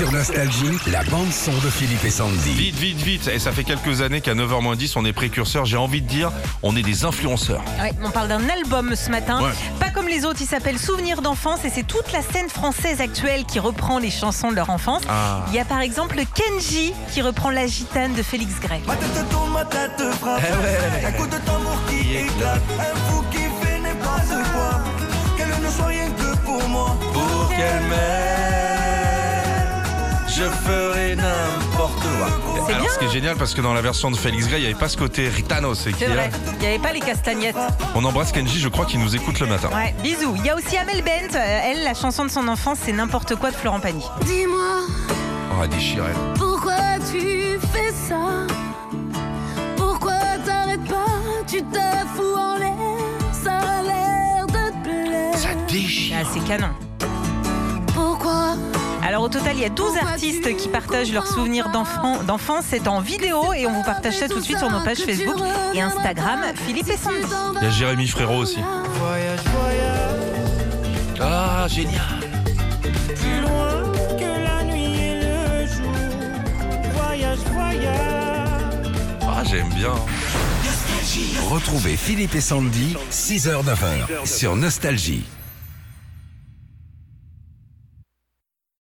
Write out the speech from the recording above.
Sur Nostalgie, la bande-son de Philippe et Sandy. Vite, vite, vite. Et ça fait quelques années qu'à 9h10, on est précurseurs. J'ai envie de dire, on est des influenceurs. Ouais, on parle d'un album ce matin. Ouais. Pas comme les autres, il s'appelle Souvenirs d'enfance et c'est toute la scène française actuelle qui reprend les chansons de leur enfance. Ah. Il y a par exemple Kenji qui reprend La Gitane de Félix Gray. Ma tête tourne, ma tête frappe. Eh ouais. Un coup de tambour qui éclate. Je ferai n'importe quoi. C'est Alors, bien. ce qui est génial, parce que dans la version de Félix Gray, il n'y avait pas ce côté Ritano. C'est C'est qu'il y a- vrai, il n'y avait pas les castagnettes. On embrasse Kenji, je crois qu'il nous écoute le matin. Ouais, bisous. Il y a aussi Amel Bent. Euh, Elle, la chanson de son enfance, c'est n'importe quoi de Florent Pagny. Dis-moi Oh, déchiré. pourquoi tu fais ça? Pourquoi t'arrêtes pas? Tu te fous en l'air, ça a l'air de te plaire. Ça déchire. Ah, c'est canon. Alors au total, il y a 12 Pourquoi artistes qui partagent leurs souvenirs d'enfance. C'est en vidéo et on vous partage ça tout de suite sur nos pages Facebook et Instagram. Philippe et Sandy. Il y a Jérémy Frérot aussi. Voyage, voyage. Ah, génial. Plus loin que la nuit et le jour. Voyage, voyage. Ah, j'aime bien. Retrouvez Philippe et Sandy, 6h-9h, sur Nostalgie.